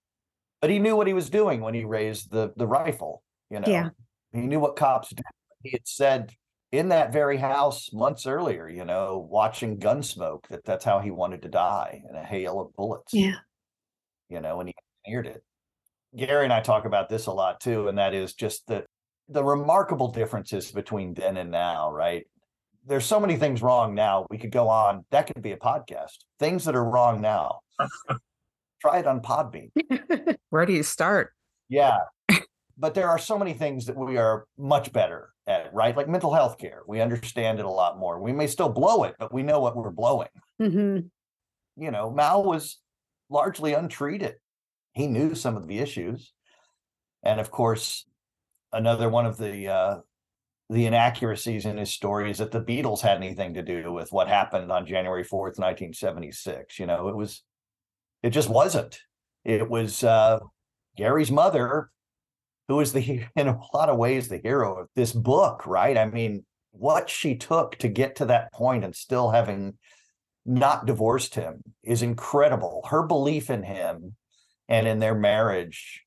But he knew what he was doing when he raised the the rifle, you know. Yeah. He knew what cops did. He had said in that very house months earlier, you know, watching gun smoke, that that's how he wanted to die in a hail of bullets. Yeah. You know, and he engineered it. Gary and I talk about this a lot too, and that is just the the remarkable differences between then and now, right? There's so many things wrong now. We could go on. That could be a podcast. Things that are wrong now. Try it on Podbean. Where do you start? Yeah. but there are so many things that we are much better at, right? Like mental health care. We understand it a lot more. We may still blow it, but we know what we're blowing. hmm You know, Mal was largely untreated. He knew some of the issues. And of course, another one of the uh the inaccuracies in his story is that the Beatles had anything to do with what happened on January 4th, 1976. You know, it was it just wasn't. It was uh Gary's mother, who is the in a lot of ways the hero of this book, right? I mean, what she took to get to that point and still having not divorced him is incredible. Her belief in him and in their marriage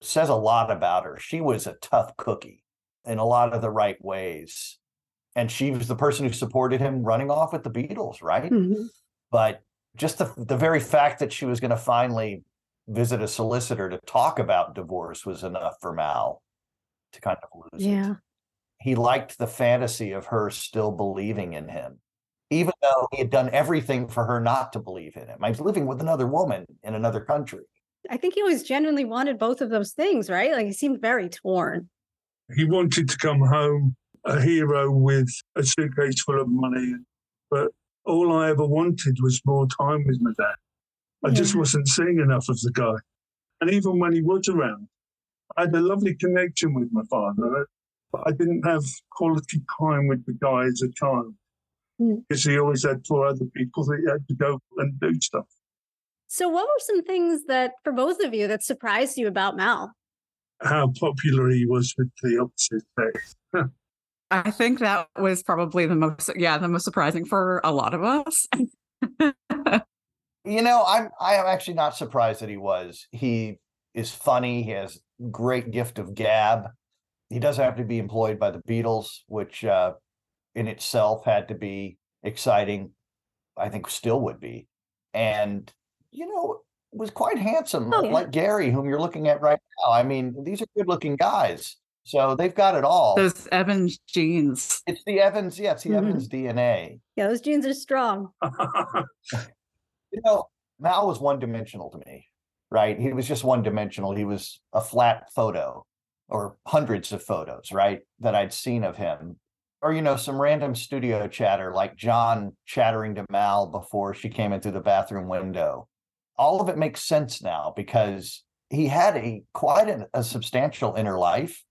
says a lot about her. She was a tough cookie in a lot of the right ways. And she was the person who supported him running off with the Beatles, right? hmm but just the the very fact that she was going to finally visit a solicitor to talk about divorce was enough for Mal to kind of lose Yeah. it. He liked the fantasy of her still believing in him. even though he had done everything for her not to believe in him. I was living with another woman in another country. I think he always genuinely wanted both of those things, right? Like he seemed very torn. He wanted to come home a hero with a suitcase full of money, but all I ever wanted was more time with my dad. I just wasn't seeing enough of the guy. And even when he was around, I had a lovely connection with my father, but I didn't have quality time with the guy as a child Mm. because he always had four other people that he had to go and do stuff. So, what were some things that, for both of you, that surprised you about Mal? How popular he was with the opposite sex. I think that was probably the most, yeah, the most surprising for a lot of us. You know, I'm I am actually not surprised that he was. He is funny. He has great gift of gab. He doesn't have to be employed by the Beatles, which uh, in itself had to be exciting. I think still would be, and you know, was quite handsome, Oh, yeah. like Gary, whom you're looking at right now. I mean, these are good-looking guys, so they've got it all. Those Evans genes. it's the Evans, yeah, it's the Mhm. Evans DNA. Yeah, those genes are strong. You know, Mal was one dimensional to me, right? He was just one dimensional. He was a flat photo or hundreds of photos, right? That I'd seen of him. Or, you know, some random studio chatter like John chattering to Mal before she came in through the bathroom window. All of it makes sense now because he had a quite a, a substantial inner life,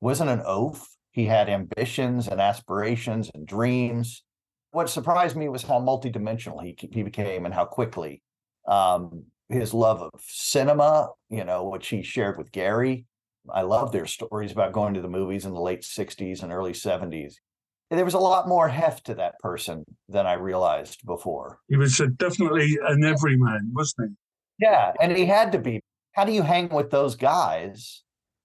wasn't an oaf. He had ambitions and aspirations and dreams. What surprised me was how multidimensional he he became and how quickly um his love of cinema you know which he shared with gary. I love their stories about going to the movies in the late 60s and early 70s there was a lot more heft to that person than i realized before he was definitely an everyman, wasn't he? yeah and he had to be how do you hang with those guys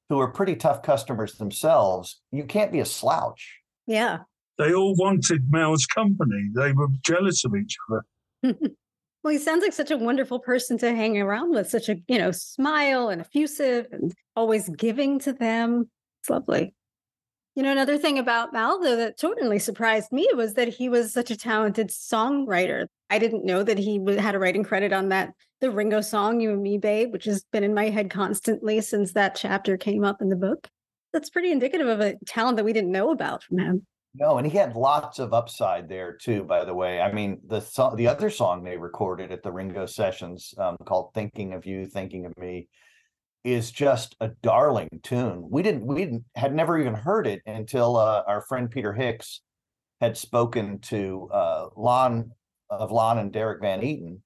who are pretty tough customers themselves you can't be a slouch Yeah. They all wanted Mal's company. They were jealous of each other. Well, he sounds like such a wonderful person to hang around with, such a, you know, smile and effusive and always giving to them. It's lovely. You know, another thing about Mal, though, that totally surprised me was that he was such a talented songwriter. I didn't know that he had a writing credit on that, the Ringo song, You and Me, Babe, which has been in my head constantly since that chapter came up in the book. That's pretty indicative of a talent that we didn't know about from him. No, and he had lots of upside there too. By the way, I mean the song, the other song they recorded at the Ringo sessions um, called "Thinking of You, Thinking of Me," is just a darling tune. We didn't, we didn't, had never even heard it until uh, our friend Peter Hicks had spoken to uh, Lon of Lon and Derrek Van Eaton,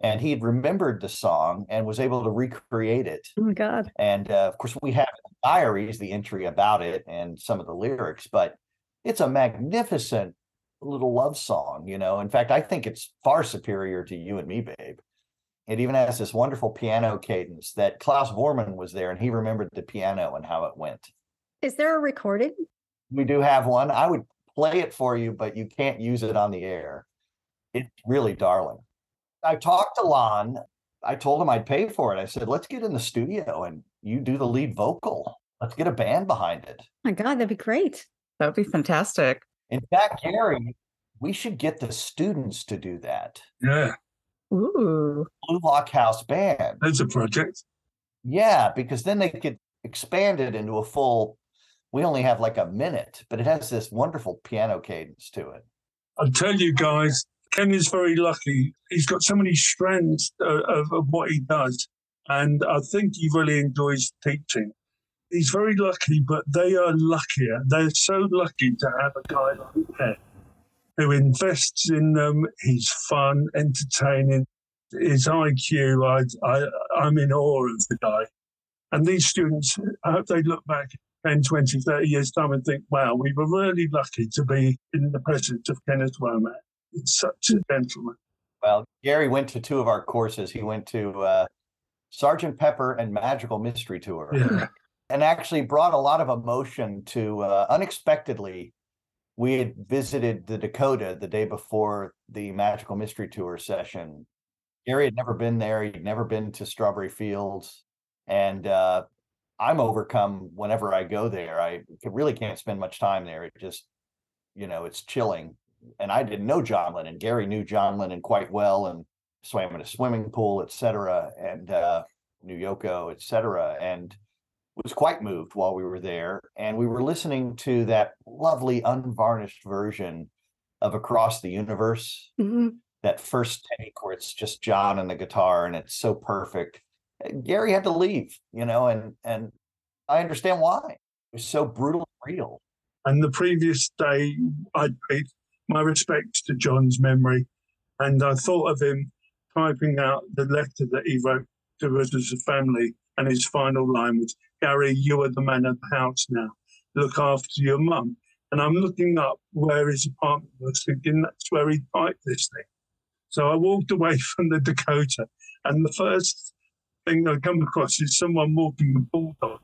and he had remembered the song and was able to recreate it. Oh my God. And uh, of course, we have diaries the entry about it and some of the lyrics, but it's a magnificent little love song. You know, in fact, I think it's far superior to "You and Me, Babe." It even has this wonderful piano cadence that Klaus Voormann was there, and he remembered the piano and how it went. Is there a recording? We do have one. I would play it for you, but you can't use it on the air. It's really darling. I talked to Lon. I told him I'd pay for it. I said, let's get in the studio and you do the lead vocal. Let's get a band behind it. my God, that'd be great. That would be fantastic. In fact, Gary, we should get the students to do that. Yeah, Ooh. Blue Lock House Band. that's a project. Yeah, because then they could expand it into a full. We only have like a minute, but it has this wonderful piano cadence to it. I'll tell you guys, Ken is very lucky. He's got so many strands uh, of, of what he does. And I think he really enjoys teaching. He's very lucky, but they are luckier. They're so lucky to have a guy like Ken who invests in them. He's fun, entertaining. His IQ, I, I, I'm in awe of the guy. And these students, I hope they look back 10, 20, 30 years' time and think, wow, we were really lucky to be in the presence of Kenneth Womack. It's such a gentleman. Well, Gary went to two of our courses. He went to uh, Sergeant Pepper and Magical Mystery Tour, Yeah. and actually brought a lot of emotion to. Uh, unexpectedly, we had visited the Dakota the day before the Magical Mystery Tour session. Gary had never been there. He'd never been to Strawberry Fields, and uh, I'm overcome whenever I go there. I really can't spend much time there. It just, you know, it's chilling and I didn't know John Lennon. Gary knew John Lennon quite well and swam in a swimming pool, etc., and uh, knew Yoko, etc., and was quite moved while we were there. And we were listening to that lovely unvarnished version of Across the Universe. hmm That first take where it's just John and the guitar, and it's so perfect. Gary had to leave, you know, and and I understand why. It was so brutal and real. And the previous day, I'd paid my respects to John's memory, and I thought of him typing out the letter that he wrote to us as a family. And his final line was, Gary, you are the man of the house now. Look after your mum. And I'm looking up where his apartment was, thinking that's where he typed this thing. So I walked away from the Dakota, and the first thing I come across is someone walking a bulldog.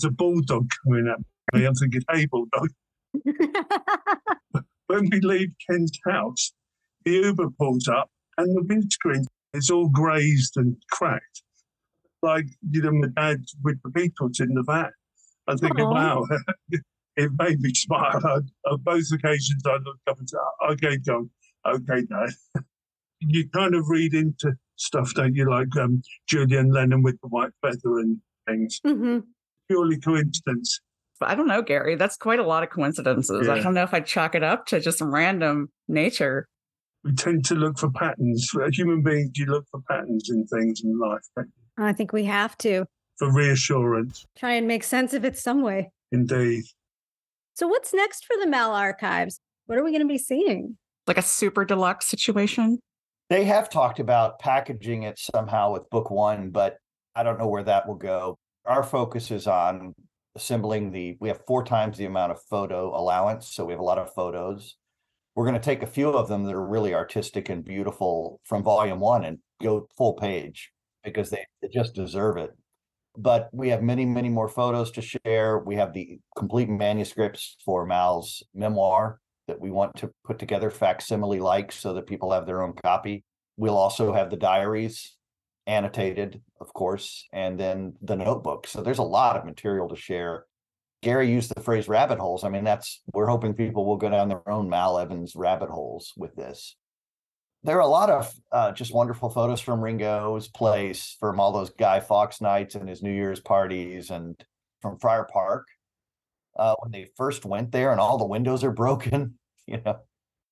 There's a bulldog coming at me. I'm thinking, hey, bulldog. When we leave Ken's house, the Uber pulls up, and the windscreen is all grazed and cracked, like you know, my dad with the Beatles in the van. I'm thinking, Aw. wow, it made me smile. I, on both occasions, I looked up and said, "Okay, John, okay, Dad." you kind of read into stuff, don't you? Like um, Julian Lennon with the white feather and things. hmm Purely coincidence. I don't know, Gary. That's quite a lot of coincidences. I don't know if I'd chalk it up to just random nature. We tend to look for patterns. For human beings, you look for patterns in things in life don't you? I think we have to for reassurance. try and make sense of it some way. Indeed. So, what's next for the Mal archives? What are we going to be seeing? Like a super deluxe situation. They have talked about packaging it somehow with book one, but I don't know where that will go. Our focus is on assembling the, we have four times the amount of photo allowance. So we have a lot of photos. We're going to take a few of them that are really artistic and beautiful from volume one and go full page because they, they just deserve it. But we have many, many more photos to share. We have the complete manuscripts for Mal's memoir that we want to put together facsimile like so that people have their own copy. We'll also have the diaries annotated, of course, and then the notebook. So there's a lot of material to share. Gary used the phrase rabbit holes. I mean, that's we're hoping people will go down their own Mal Evans rabbit holes with this. There are a lot of uh, just wonderful photos from Ringo's place, from all those Guy Fawkes nights and his New Year's parties, and from Friar Park uh, when they first went there, and all the windows are broken. You know,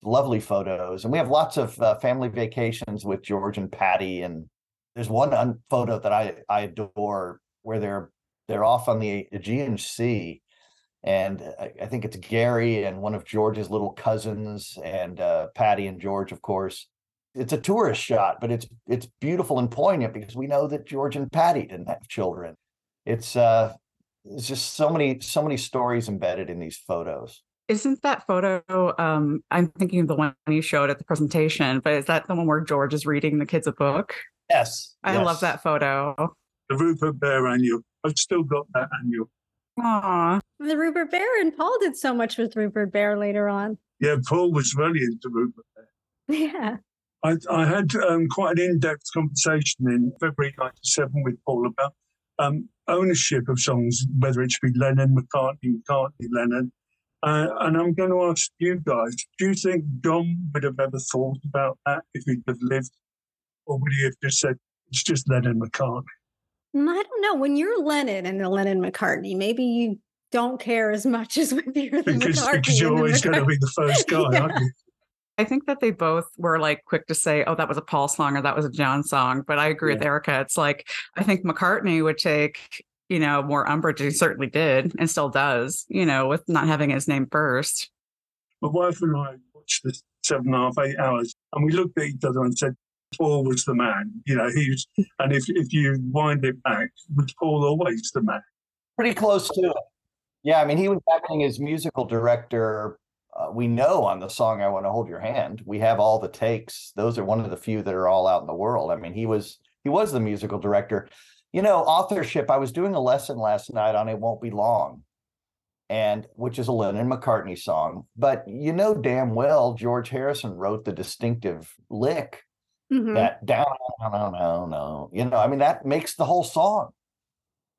lovely photos, and we have lots of uh, family vacations with George and Pattie. And there's one un- photo that I I adore where they're they're off on the Aegean Sea, and I, think it's Gary and one of George's little cousins, and uh, Pattie and George, of course. It's a tourist shot, but it's it's beautiful and poignant because we know that George and Pattie didn't have children. It's uh, there's just so many so many stories embedded in these photos. Isn't that photo? Um, I'm thinking of the one you showed at the presentation, but is that the one where George is reading the kids a book? Yes, I love that photo. The Rupert Bear annual. I've still got that annual. Aw. The Rupert Bear and Paul did so much with Rupert Bear later on. Yeah, Paul was really into Rupert Bear. Yeah. I, I had um, quite an in-depth conversation in February '97 with Paul about um, ownership of songs, whether it should be Lennon, McCartney, McCartney, Lennon. Uh, and I'm going to ask you guys: Do you think John would have ever thought about that if he'd have lived, or would he have just said it's just Lennon McCartney? Mm, I don't know. When you're Lennon and the Lennon McCartney, maybe you don't care as much as when you're the Because, McCartney. because you're always going to be the first guy, Yeah. aren't you? I think that they both were like quick to say, oh, that was a Paul song or that was a John song. But I agree with Erica. It's like, I think McCartney would take, you know, more umbrage. He certainly did and still does, you know, with not having his name first. My wife and I watched this seven and a half, eight hours, and we looked at each other and said, Paul was the man. You know, he was, and if, if you wind it back, was Paul always the man? pretty close to it. Yeah, I mean, he was acting as musical director. Uh, we know on the song "I Want to Hold Your Hand," we have all the takes. Those are one of the few that are all out in the world. I mean, he was he was the musical director. You know, authorship. I was doing a lesson last night on "It Won't Be Long," and which is a Lennon McCartney song. But you know damn well George Harrison wrote the distinctive lick Mhm. that down no no no no you know i mean that makes the whole song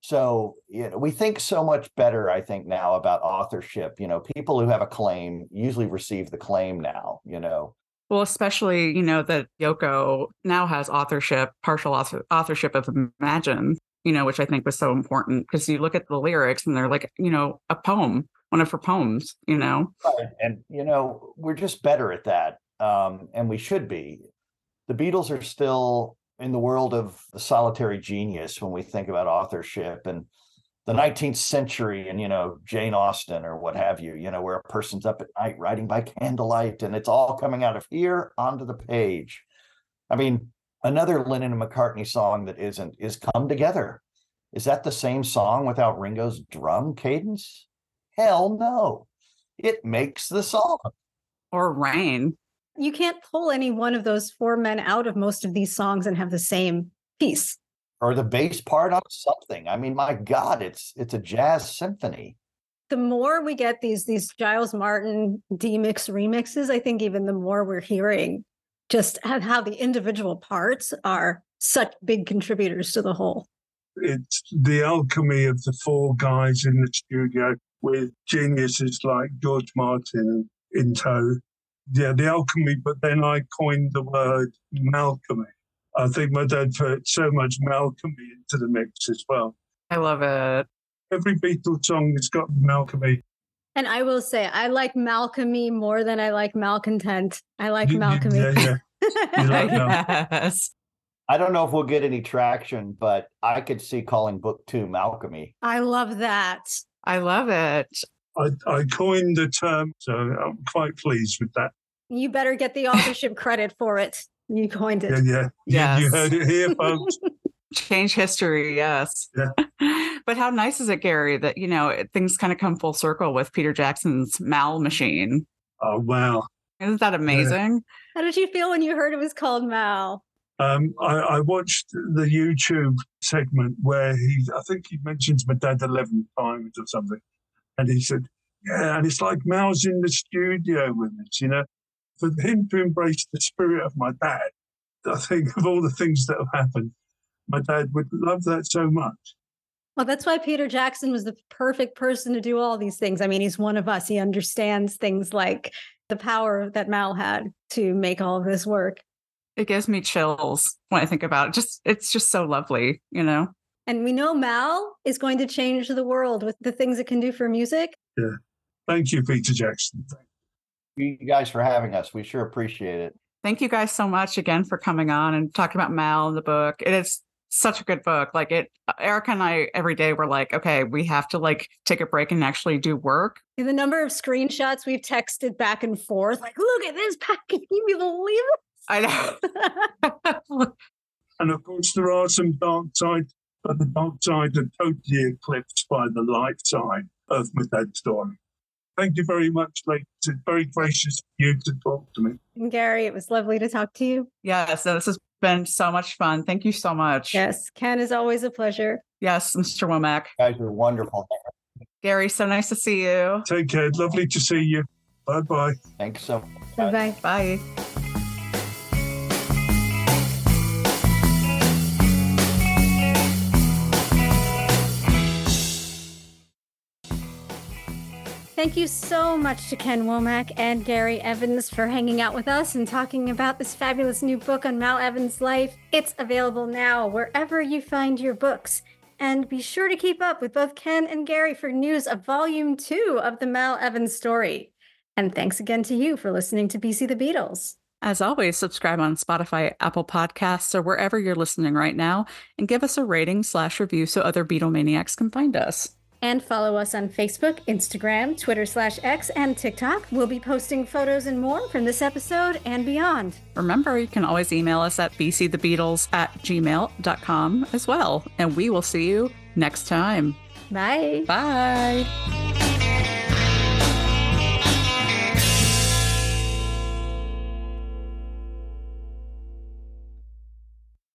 So, you know, we think so much better, I think, now about authorship. You know, people who have a claim usually receive the claim now, you know. Well, especially, you know, that Yoko now has authorship, partial author- authorship of Imagine, you know, which I think was so important because you look at the lyrics and they're like, you know, a poem, one of her poems, you know. Right. And, you know, we're just better at that. Um, and we should be. The Beatles are still in the world of the solitary genius when we think about authorship and the 19th century and you know jane austen or what have you you know where a person's up at night writing by candlelight and it's all coming out of here onto the page. I mean another lennon and mccartney song that isn't is come together. Is that the same song without ringo's drum cadence? Hell no. It makes the song. Or rain you can't pull any one of those four men out of most of these songs and have the same piece. Or the bass part on something. I mean my god it's it's a jazz symphony. The more we get these these giles martin demix remixes i think even the more we're hearing just how the individual parts are such big contributors to the whole. It's the alchemy of the four guys in the studio with geniuses like george martin in tow yeah, the alchemy, but then I coined the word Malchemy. I think my dad put so much Malchemy into the mix as well. I love it. Every Beatles song has got Malchemy. And I will say, I like Malchemy more than I like Malcontent. I like Malchemy. Yeah, yeah. like yes. I don't know if we'll get any traction, but I could see calling book two Malchemy. I love that. I love it. I, I coined the term, so I'm quite pleased with that. You better get the authorship credit for it. You coined it. Yeah, yeah. Yes. You, you heard it here, folks. Change history, yes. Yeah. but how nice is it, Gary, that, you know, things kind of come full circle with Peter Jackson's Mal machine? Oh, wow. Isn't that amazing? How did you feel when you heard it was called Mal? Um, I, I, watched the YouTube segment where he, I think he mentions my dad 11 times or something. And he said, Yeah, and it's like Mal's in the studio with us, you know. For him to embrace the spirit of my dad, I think of all the things that have happened, my dad would love that so much. Well, that's why Peter Jackson was the perfect person to do all these things. I mean, he's one of us. He understands things like the power that Mal had to make all of this work. It gives me chills when I think about it. Just it's just so lovely, you know. And we know Mal is going to change the world with the things it can do for music. Yeah. Thank you, Peter Jackson. Thank you guys for having us. We sure appreciate it. Thank you guys so much again for coming on and talking about Mal and the book. It is such a good book. Like it, Erica and I every day were like, okay, we have to like take a break and actually do work. The number of screenshots we've texted back and forth, like, look at this package. Can you believe it? I know. and of course, there are some dark sides but the dark side are totally eclipsed by the light side of my dad's story. Thank you very much, ladies. It's very gracious of you to talk to me. And Gary, it was lovely to talk to you. Yes, this has been so much fun. Thank you so much. Yes, Ken is always a pleasure. Yes, Mr. Womack. You guys are wonderful. Gary, so nice to see you. Take care. Lovely to see you. Bye bye. Thanks so much. Bye-bye. Bye. Thank you so much to Ken Womack and Gary Evans for hanging out with us and talking about this fabulous new book on Mal Evans' life. It's available now wherever you find your books. And be sure to keep up with both Ken and Gary for news of volume two of the Mal Evans story. And thanks again to you for listening to BC the Beatles. As always, subscribe on Spotify, Apple Podcasts, or wherever you're listening right now, and give us a rating slash review so other Beatlemaniacs can find us and follow us on Facebook, Instagram, Twitter slash X, and TikTok. We'll be posting photos and more from this episode and beyond. Remember, you can always email us at bcthebeatles at gmail.com as well. And we will see you next time. Bye. Bye.